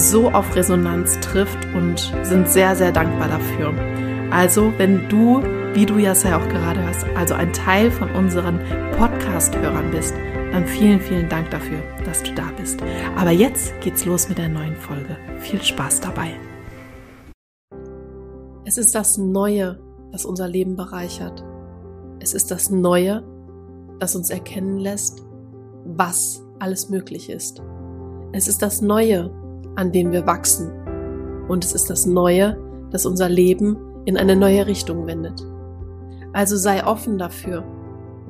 so auf Resonanz trifft und sind sehr, sehr dankbar dafür. Also, wenn du, wie du ja auch gerade hörst, also ein Teil von unseren Podcast-Hörern bist, dann vielen, vielen Dank dafür, dass du da bist. Aber jetzt geht's los mit der neuen Folge. Viel Spaß dabei. Es ist das Neue, das unser Leben bereichert. Es ist das Neue, das uns erkennen lässt, was alles möglich ist. Es ist das Neue, an dem wir wachsen. Und es ist das Neue, das unser Leben in eine neue Richtung wendet. Also sei offen dafür,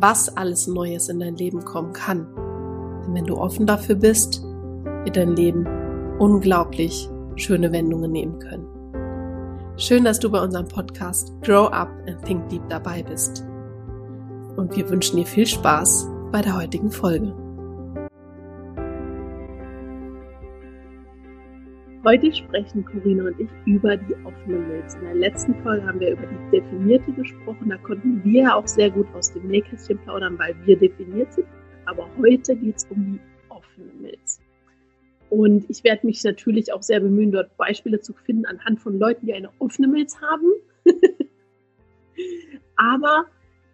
was alles Neues in dein Leben kommen kann. Denn wenn du offen dafür bist, wird dein Leben unglaublich schöne Wendungen nehmen können. Schön, dass du bei unserem Podcast Grow Up and Think Deep dabei bist. Und wir wünschen dir viel Spaß bei der heutigen Folge. Heute sprechen Corinna und ich über die offene Milz. In der letzten Folge haben wir über die definierte gesprochen. Da konnten wir auch sehr gut aus dem Nähkästchen plaudern, weil wir definiert sind. Aber heute geht es um die offene Milz. Und ich werde mich natürlich auch sehr bemühen, dort Beispiele zu finden anhand von Leuten, die eine offene Milz haben. Aber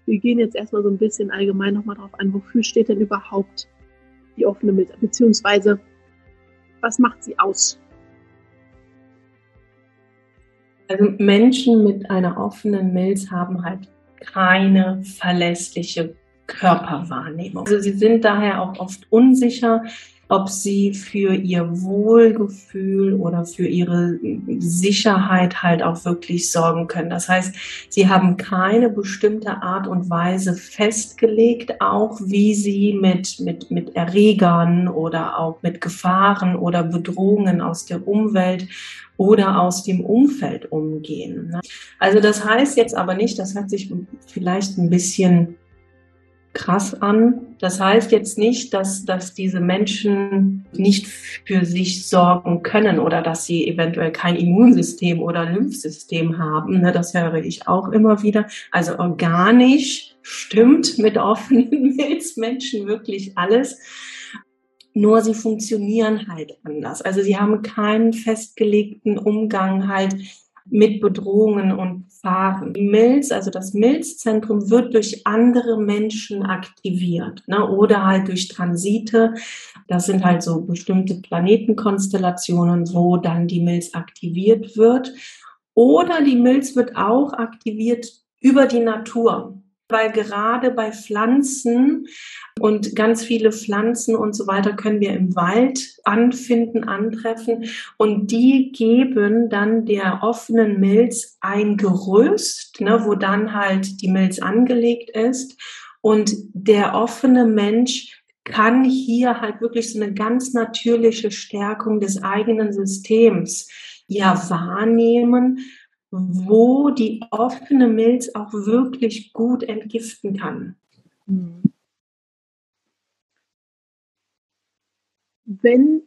wir gehen jetzt erstmal so ein bisschen allgemein nochmal drauf an, wofür steht denn überhaupt die offene Milz, beziehungsweise was macht sie aus? Also Menschen mit einer offenen Milz haben halt keine verlässliche Körperwahrnehmung. Also sie sind daher auch oft unsicher, ob sie für ihr Wohlgefühl oder für ihre Sicherheit halt auch wirklich sorgen können. Das heißt, sie haben keine bestimmte Art und Weise festgelegt, auch wie sie mit, mit, mit Erregern oder auch mit Gefahren oder Bedrohungen aus der Umwelt oder aus dem Umfeld umgehen. Ne? Also das heißt jetzt aber nicht, das hat sich vielleicht ein bisschen krass an. Das heißt jetzt nicht, dass, dass diese Menschen nicht für sich sorgen können oder dass sie eventuell kein Immunsystem oder Lymphsystem haben. Ne? Das höre ich auch immer wieder. Also organisch stimmt mit offenen Milzmenschen wirklich alles nur sie funktionieren halt anders. Also sie haben keinen festgelegten Umgang halt mit Bedrohungen und Gefahren. Die Milz, also das Milzzentrum wird durch andere Menschen aktiviert ne? oder halt durch Transite. Das sind halt so bestimmte Planetenkonstellationen, wo dann die Milz aktiviert wird. Oder die Milz wird auch aktiviert über die Natur weil gerade bei Pflanzen und ganz viele Pflanzen und so weiter können wir im Wald anfinden, antreffen. Und die geben dann der offenen Milz ein Gerüst, ne, wo dann halt die Milz angelegt ist. Und der offene Mensch kann hier halt wirklich so eine ganz natürliche Stärkung des eigenen Systems ja wahrnehmen wo die offene Milz auch wirklich gut entgiften kann. Wenn,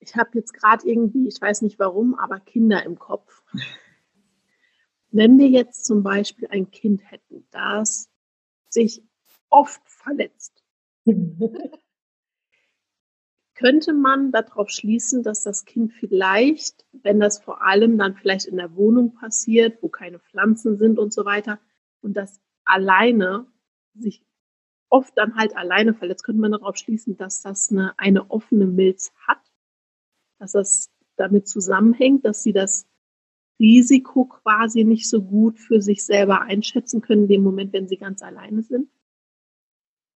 ich habe jetzt gerade irgendwie, ich weiß nicht warum, aber Kinder im Kopf. Wenn wir jetzt zum Beispiel ein Kind hätten, das sich oft verletzt, könnte man darauf schließen, dass das Kind vielleicht, wenn das vor allem dann vielleicht in der Wohnung passiert, wo keine Pflanzen sind und so weiter, und das alleine sich oft dann halt alleine verletzt, könnte man darauf schließen, dass das eine, eine offene Milz hat, dass das damit zusammenhängt, dass sie das Risiko quasi nicht so gut für sich selber einschätzen können, in dem Moment, wenn sie ganz alleine sind?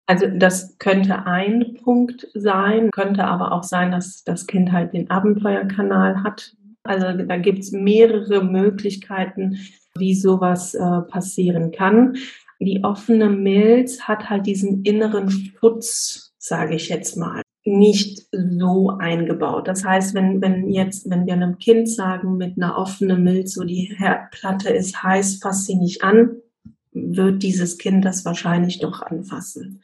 Also das könnte ein Punkt sein, könnte aber auch sein, dass das Kind halt den Abenteuerkanal hat. Also da gibt es mehrere Möglichkeiten, wie sowas äh, passieren kann. Die offene Milz hat halt diesen inneren Schutz, sage ich jetzt mal nicht so eingebaut. Das heißt, wenn, wenn jetzt, wenn wir einem Kind sagen, mit einer offenen Milz, so die Herdplatte ist heiß, fass sie nicht an, wird dieses Kind das wahrscheinlich doch anfassen.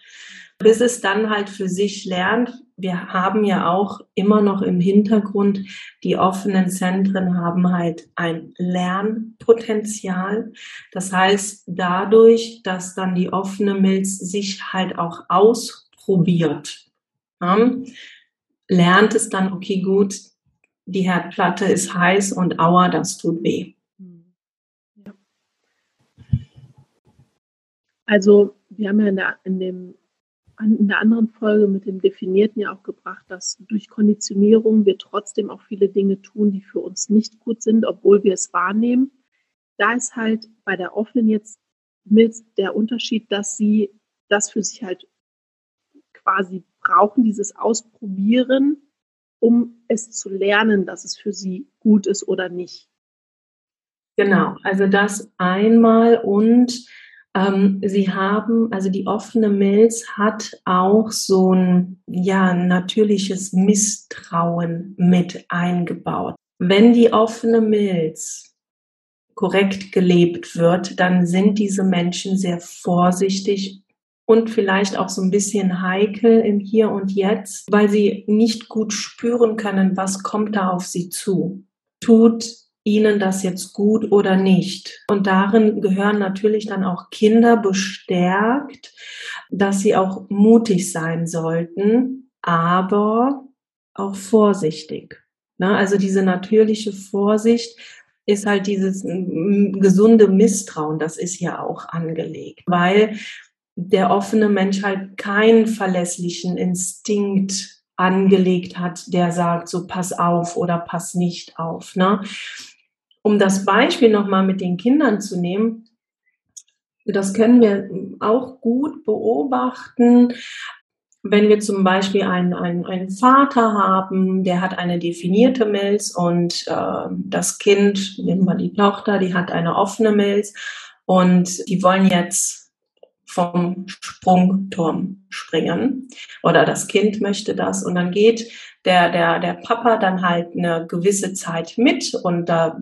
Bis es dann halt für sich lernt, wir haben ja auch immer noch im Hintergrund, die offenen Zentren haben halt ein Lernpotenzial. Das heißt, dadurch, dass dann die offene Milz sich halt auch ausprobiert, lernt es dann, okay, gut, die Herdplatte ist heiß und aua, das tut weh. Also wir haben ja in der, in, dem, in der anderen Folge mit dem Definierten ja auch gebracht, dass durch Konditionierung wir trotzdem auch viele Dinge tun, die für uns nicht gut sind, obwohl wir es wahrnehmen. Da ist halt bei der offenen jetzt mit der Unterschied, dass sie das für sich halt quasi brauchen dieses Ausprobieren, um es zu lernen, dass es für sie gut ist oder nicht. Genau, also das einmal und ähm, sie haben, also die offene Milz hat auch so ein ja natürliches Misstrauen mit eingebaut. Wenn die offene Milz korrekt gelebt wird, dann sind diese Menschen sehr vorsichtig und vielleicht auch so ein bisschen heikel im Hier und Jetzt, weil sie nicht gut spüren können, was kommt da auf sie zu. Tut ihnen das jetzt gut oder nicht? Und darin gehören natürlich dann auch Kinder bestärkt, dass sie auch mutig sein sollten, aber auch vorsichtig. Also diese natürliche Vorsicht ist halt dieses gesunde Misstrauen, das ist ja auch angelegt, weil der offene Mensch halt keinen verlässlichen Instinkt angelegt hat, der sagt, so pass auf oder pass nicht auf. Ne? Um das Beispiel nochmal mit den Kindern zu nehmen, das können wir auch gut beobachten, wenn wir zum Beispiel einen, einen, einen Vater haben, der hat eine definierte Milz und äh, das Kind, nehmen wir die Tochter, die hat eine offene Milz und die wollen jetzt vom Sprungturm springen oder das Kind möchte das und dann geht der, der, der Papa dann halt eine gewisse Zeit mit und da,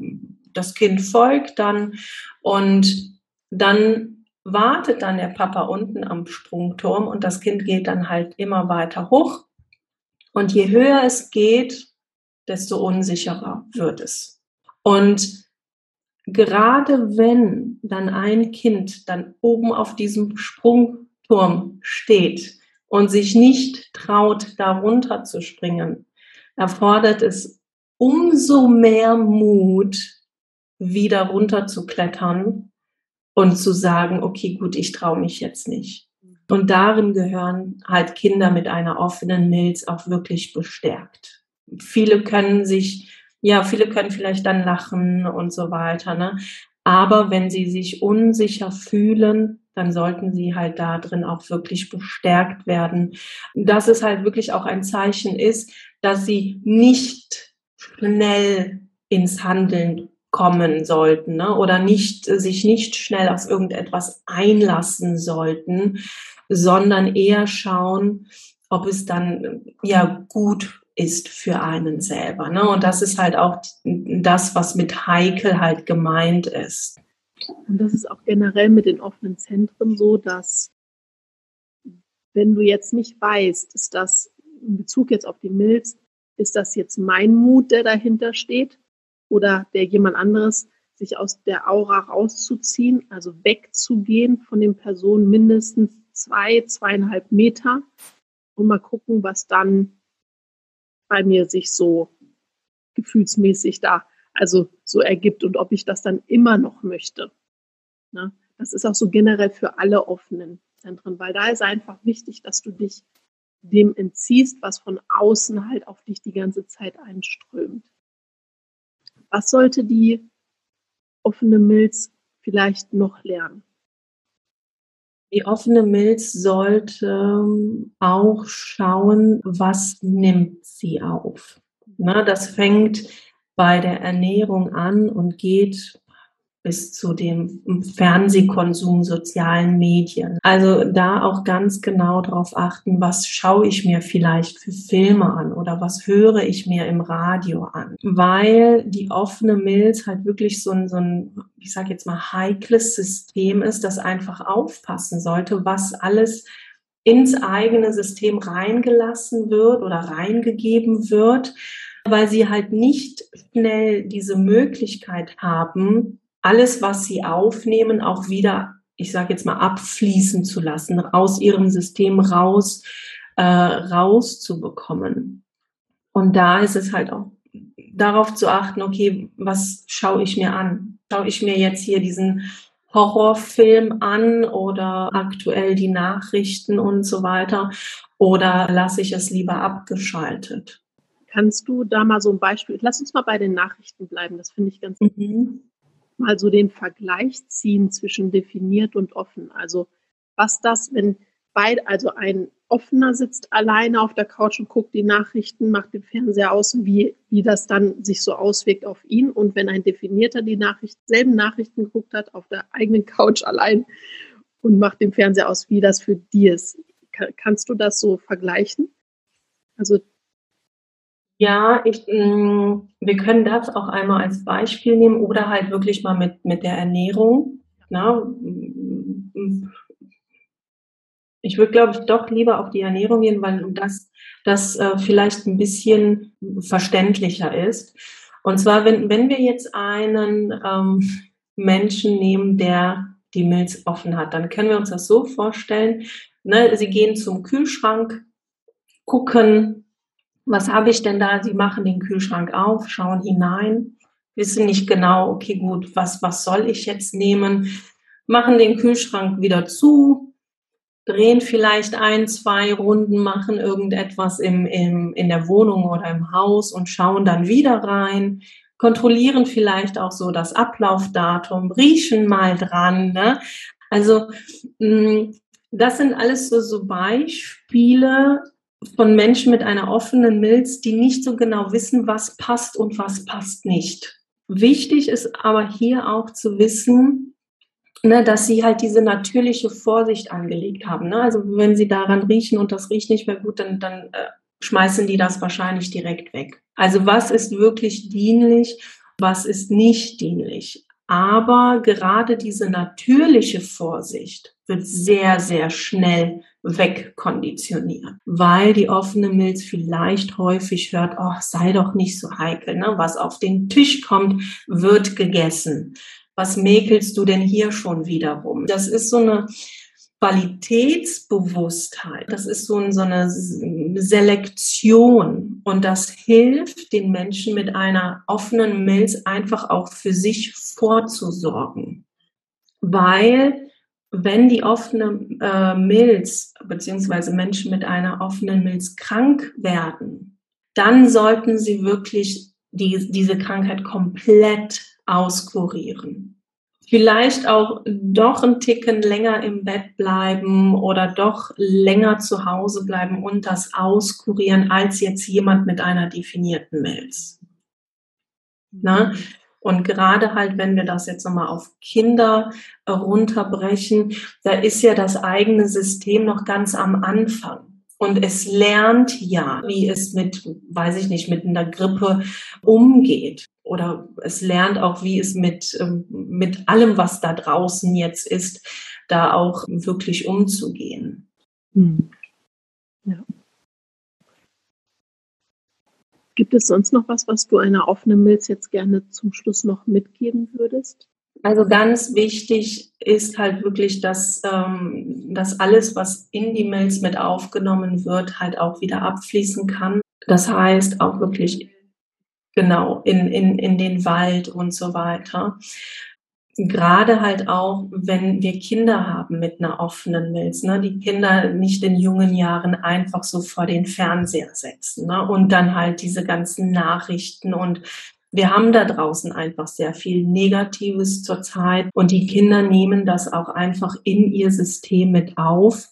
das Kind folgt dann und dann wartet dann der Papa unten am Sprungturm und das Kind geht dann halt immer weiter hoch und je höher es geht, desto unsicherer wird es. Und gerade wenn dann ein Kind dann oben auf diesem Sprungturm steht und sich nicht traut, darunter zu springen, erfordert es umso mehr Mut, wieder runter zu klettern und zu sagen, okay, gut, ich traue mich jetzt nicht. Und darin gehören halt Kinder mit einer offenen Milz auch wirklich bestärkt. Viele können sich ja, viele können vielleicht dann lachen und so weiter, ne? Aber wenn sie sich unsicher fühlen, dann sollten sie halt da drin auch wirklich bestärkt werden. Dass es halt wirklich auch ein Zeichen ist, dass sie nicht schnell ins Handeln kommen sollten ne? oder nicht sich nicht schnell auf irgendetwas einlassen sollten, sondern eher schauen, ob es dann ja gut ist für einen selber. Ne? Und das ist halt auch das, was mit heikel halt gemeint ist. Und das ist auch generell mit den offenen Zentren so, dass wenn du jetzt nicht weißt, ist das in Bezug jetzt auf die Milz, ist das jetzt mein Mut, der dahinter steht oder der jemand anderes, sich aus der Aura rauszuziehen, also wegzugehen von den Personen mindestens zwei, zweieinhalb Meter und mal gucken, was dann bei mir sich so gefühlsmäßig da also so ergibt und ob ich das dann immer noch möchte. Ne? Das ist auch so generell für alle offenen Zentren, weil da ist einfach wichtig, dass du dich dem entziehst, was von außen halt auf dich die ganze Zeit einströmt. Was sollte die offene Milz vielleicht noch lernen? Die offene Milz sollte ähm, auch schauen, was nimmt sie auf. Na, das fängt bei der Ernährung an und geht bis zu dem Fernsehkonsum, sozialen Medien. Also da auch ganz genau darauf achten, was schaue ich mir vielleicht für Filme an oder was höre ich mir im Radio an. Weil die offene Milz halt wirklich so ein, so ein ich sage jetzt mal, heikles System ist, das einfach aufpassen sollte, was alles ins eigene System reingelassen wird oder reingegeben wird, weil sie halt nicht schnell diese Möglichkeit haben, alles, was sie aufnehmen, auch wieder, ich sage jetzt mal, abfließen zu lassen, aus ihrem System raus, äh, rauszubekommen. Und da ist es halt auch darauf zu achten, okay, was schaue ich mir an? Schaue ich mir jetzt hier diesen Horrorfilm an oder aktuell die Nachrichten und so weiter oder lasse ich es lieber abgeschaltet? Kannst du da mal so ein Beispiel, lass uns mal bei den Nachrichten bleiben, das finde ich ganz mhm mal so den Vergleich ziehen zwischen definiert und offen. Also was das, wenn beide, also ein offener sitzt alleine auf der Couch und guckt die Nachrichten, macht den Fernseher aus, wie, wie das dann sich so auswirkt auf ihn. Und wenn ein Definierter die Nachricht, selben Nachrichten geguckt hat, auf der eigenen Couch allein und macht den Fernseher aus, wie das für die ist. Kannst du das so vergleichen? Also ja, ich, mh, mm, wir können das auch einmal als Beispiel nehmen oder halt wirklich mal mit, mit der Ernährung. Na, ich würde, glaube ich, doch lieber auf die Ernährung gehen, weil das, das äh, vielleicht ein bisschen verständlicher ist. Und zwar, wenn, wenn wir jetzt einen ähm, Menschen nehmen, der die Milz offen hat, dann können wir uns das so vorstellen, ne, sie gehen zum Kühlschrank, gucken, was habe ich denn da? Sie machen den Kühlschrank auf, schauen hinein, wissen nicht genau, okay, gut, was, was soll ich jetzt nehmen? Machen den Kühlschrank wieder zu, drehen vielleicht ein, zwei Runden, machen irgendetwas im, im, in der Wohnung oder im Haus und schauen dann wieder rein, kontrollieren vielleicht auch so das Ablaufdatum, riechen mal dran. Ne? Also mm, das sind alles so, so Beispiele, von Menschen mit einer offenen Milz, die nicht so genau wissen, was passt und was passt nicht. Wichtig ist aber hier auch zu wissen, ne, dass sie halt diese natürliche Vorsicht angelegt haben. Ne? Also wenn sie daran riechen und das riecht nicht mehr gut, dann, dann äh, schmeißen die das wahrscheinlich direkt weg. Also was ist wirklich dienlich, was ist nicht dienlich? Aber gerade diese natürliche Vorsicht wird sehr, sehr schnell wegkonditioniert, weil die offene Milz vielleicht häufig hört, oh, sei doch nicht so heikel, ne? was auf den Tisch kommt, wird gegessen. Was mäkelst du denn hier schon wiederum? Das ist so eine Qualitätsbewusstheit. Das ist so, eine Selektion und das hilft den Menschen mit einer offenen Milz einfach auch für sich vorzusorgen. Weil wenn die offene äh, Milz beziehungsweise Menschen mit einer offenen Milz krank werden, dann sollten sie wirklich die, diese Krankheit komplett auskurieren vielleicht auch doch ein Ticken länger im Bett bleiben oder doch länger zu Hause bleiben und das auskurieren als jetzt jemand mit einer definierten Milz. Na? Und gerade halt, wenn wir das jetzt nochmal auf Kinder runterbrechen, da ist ja das eigene System noch ganz am Anfang. Und es lernt ja, wie es mit, weiß ich nicht, mit einer Grippe umgeht. Oder es lernt auch, wie es mit, ähm, mit allem, was da draußen jetzt ist, da auch wirklich umzugehen. Hm. Ja. Gibt es sonst noch was, was du einer offenen Milz jetzt gerne zum Schluss noch mitgeben würdest? Also ganz wichtig ist halt wirklich, dass, ähm, dass alles, was in die Milz mit aufgenommen wird, halt auch wieder abfließen kann. Das heißt auch wirklich genau in, in, in den Wald und so weiter. Gerade halt auch, wenn wir Kinder haben mit einer offenen Milz, ne, die Kinder nicht in jungen Jahren einfach so vor den Fernseher setzen ne, und dann halt diese ganzen Nachrichten und Wir haben da draußen einfach sehr viel Negatives zurzeit und die Kinder nehmen das auch einfach in ihr System mit auf.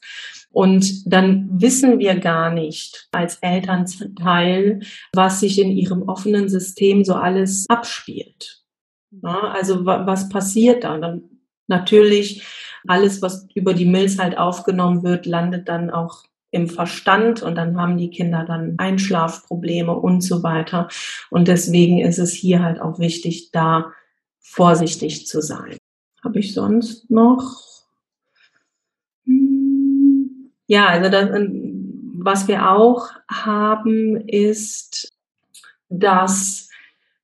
Und dann wissen wir gar nicht als Elternteil, was sich in ihrem offenen System so alles abspielt. Ja, also was passiert da? Dann natürlich alles, was über die Milz halt aufgenommen wird, landet dann auch im Verstand und dann haben die Kinder dann Einschlafprobleme und so weiter. Und deswegen ist es hier halt auch wichtig, da vorsichtig zu sein. Habe ich sonst noch? Hm. Ja, also das, was wir auch haben, ist, dass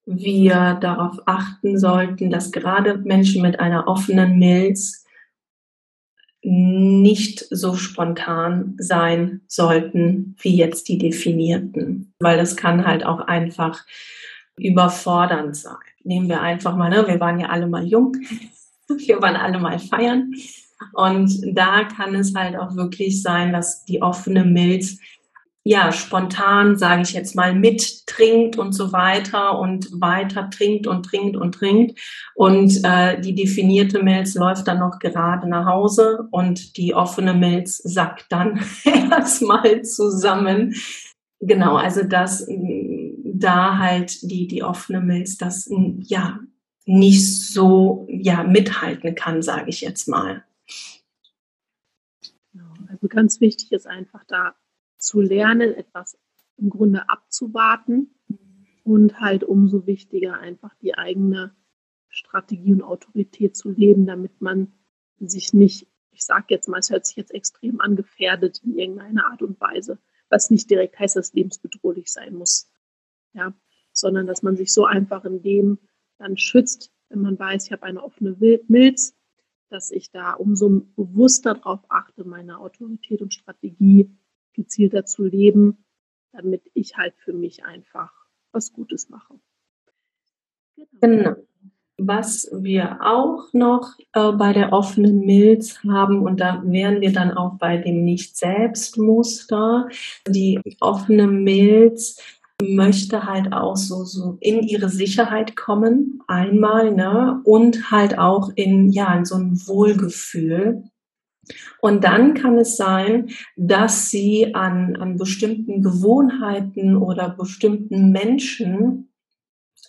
wir darauf achten sollten, dass gerade Menschen mit einer offenen Milz nicht so spontan sein sollten wie jetzt die definierten, weil das kann halt auch einfach überfordernd sein. Nehmen wir einfach mal, ne, wir waren ja alle mal jung, wir waren alle mal feiern und da kann es halt auch wirklich sein, dass die offene Milz ja, spontan, sage ich jetzt mal, mittrinkt und so weiter und weiter trinkt und trinkt und trinkt. Und äh, die definierte Milz läuft dann noch gerade nach Hause und die offene Milz sackt dann erstmal zusammen. Genau, also dass da halt die, die offene Milz das ja nicht so ja mithalten kann, sage ich jetzt mal. Also ganz wichtig ist einfach da zu lernen, etwas im Grunde abzuwarten und halt umso wichtiger einfach die eigene Strategie und Autorität zu leben, damit man sich nicht, ich sage jetzt mal, es hört sich jetzt extrem an, gefährdet in irgendeiner Art und Weise, was nicht direkt heißt, dass lebensbedrohlich sein muss, ja, sondern dass man sich so einfach in dem dann schützt, wenn man weiß, ich habe eine offene Milz, dass ich da umso bewusster darauf achte, meine Autorität und Strategie gezielter zu leben, damit ich halt für mich einfach was Gutes mache. Genau. genau. Was wir auch noch äh, bei der offenen Milz haben, und da wären wir dann auch bei dem Nicht-Selbst-Muster, die offene Milz möchte halt auch so, so in ihre Sicherheit kommen, einmal, ne, und halt auch in, ja, in so ein Wohlgefühl. Und dann kann es sein, dass sie an, an bestimmten Gewohnheiten oder bestimmten Menschen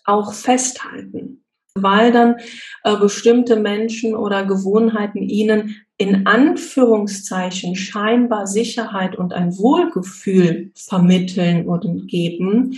auch festhalten, weil dann äh, bestimmte Menschen oder Gewohnheiten ihnen in Anführungszeichen scheinbar Sicherheit und ein Wohlgefühl vermitteln und geben.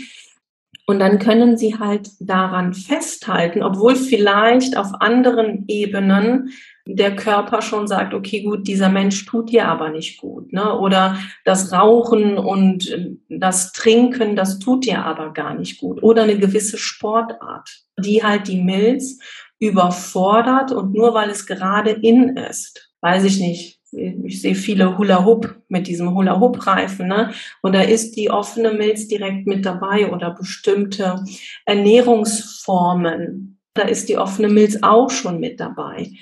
Und dann können sie halt daran festhalten, obwohl vielleicht auf anderen Ebenen der Körper schon sagt, okay, gut, dieser Mensch tut dir aber nicht gut, ne? Oder das Rauchen und äh, das Trinken, das tut dir aber gar nicht gut. Oder eine gewisse Sportart, die halt die Milz überfordert und nur weil es gerade in ist, weiß ich nicht, ich sehe viele Hula Hoop mit diesem Hula Hoop Reifen, ne? Und da ist die offene Milz direkt mit dabei oder bestimmte Ernährungsformen. Da ist die offene Milz auch schon mit dabei.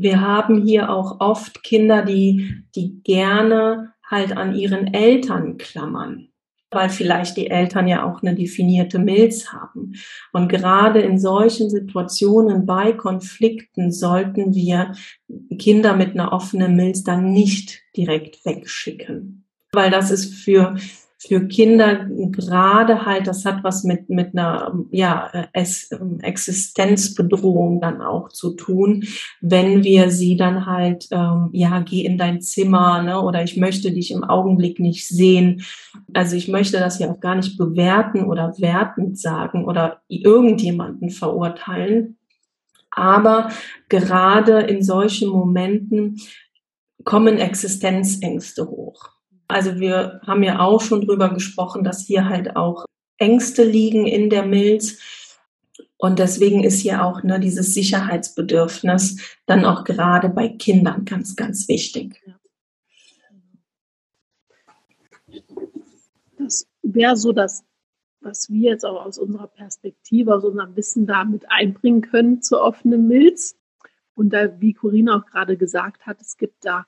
Wir haben hier auch oft Kinder, die, die gerne halt an ihren Eltern klammern, weil vielleicht die Eltern ja auch eine definierte Milz haben. Und gerade in solchen Situationen bei Konflikten sollten wir Kinder mit einer offenen Milz dann nicht direkt wegschicken. Weil das ist für für Kinder gerade halt, das hat was mit, mit einer ja, Existenzbedrohung dann auch zu tun, wenn wir sie dann halt, ähm, ja, geh in dein Zimmer, ne, oder ich möchte dich im Augenblick nicht sehen. Also ich möchte das ja auch gar nicht bewerten oder wertend sagen oder irgendjemanden verurteilen. Aber gerade in solchen Momenten kommen Existenzängste hoch. Also wir haben ja auch schon drüber gesprochen, dass hier halt auch Ängste liegen in der Milz. Und deswegen ist hier auch ne, dieses Sicherheitsbedürfnis dann auch gerade bei Kindern ganz, ganz wichtig. Das wäre so das, was wir jetzt auch aus unserer Perspektive, aus unserem Wissen da mit einbringen können zur offenen Milz. Und da, wie Corinna auch gerade gesagt hat, es gibt da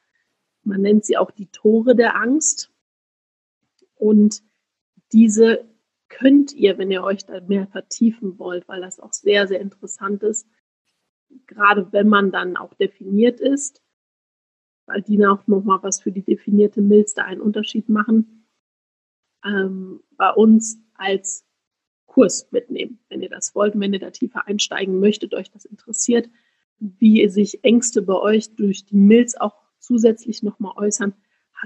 man nennt sie auch die Tore der Angst. Und diese könnt ihr, wenn ihr euch da mehr vertiefen wollt, weil das auch sehr, sehr interessant ist, gerade wenn man dann auch definiert ist, weil die auch nochmal was für die definierte Milz da einen Unterschied machen, ähm, bei uns als Kurs mitnehmen, wenn ihr das wollt, wenn ihr da tiefer einsteigen möchtet, euch das interessiert, wie sich Ängste bei euch durch die Milz auch zusätzlich nochmal äußern,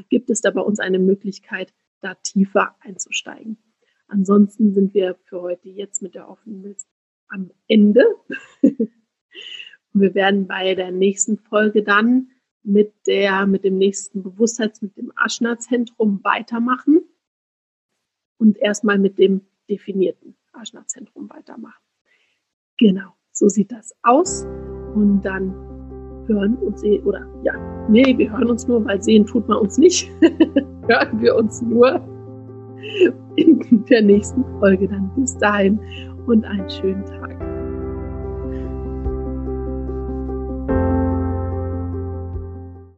gibt es da bei uns eine Möglichkeit, da tiefer einzusteigen. Ansonsten sind wir für heute jetzt mit der offenen Milz am Ende. wir werden bei der nächsten Folge dann mit der, mit dem nächsten Bewusstseins, mit dem Aschna-Zentrum weitermachen und erstmal mit dem definierten Aschna-Zentrum weitermachen. Genau, so sieht das aus. Und dann hören und sehen, oder ja, nee, wir hören uns nur, weil sehen tut man uns nicht. hören wir uns nur in der nächsten Folge dann. Bis dahin und einen schönen Tag.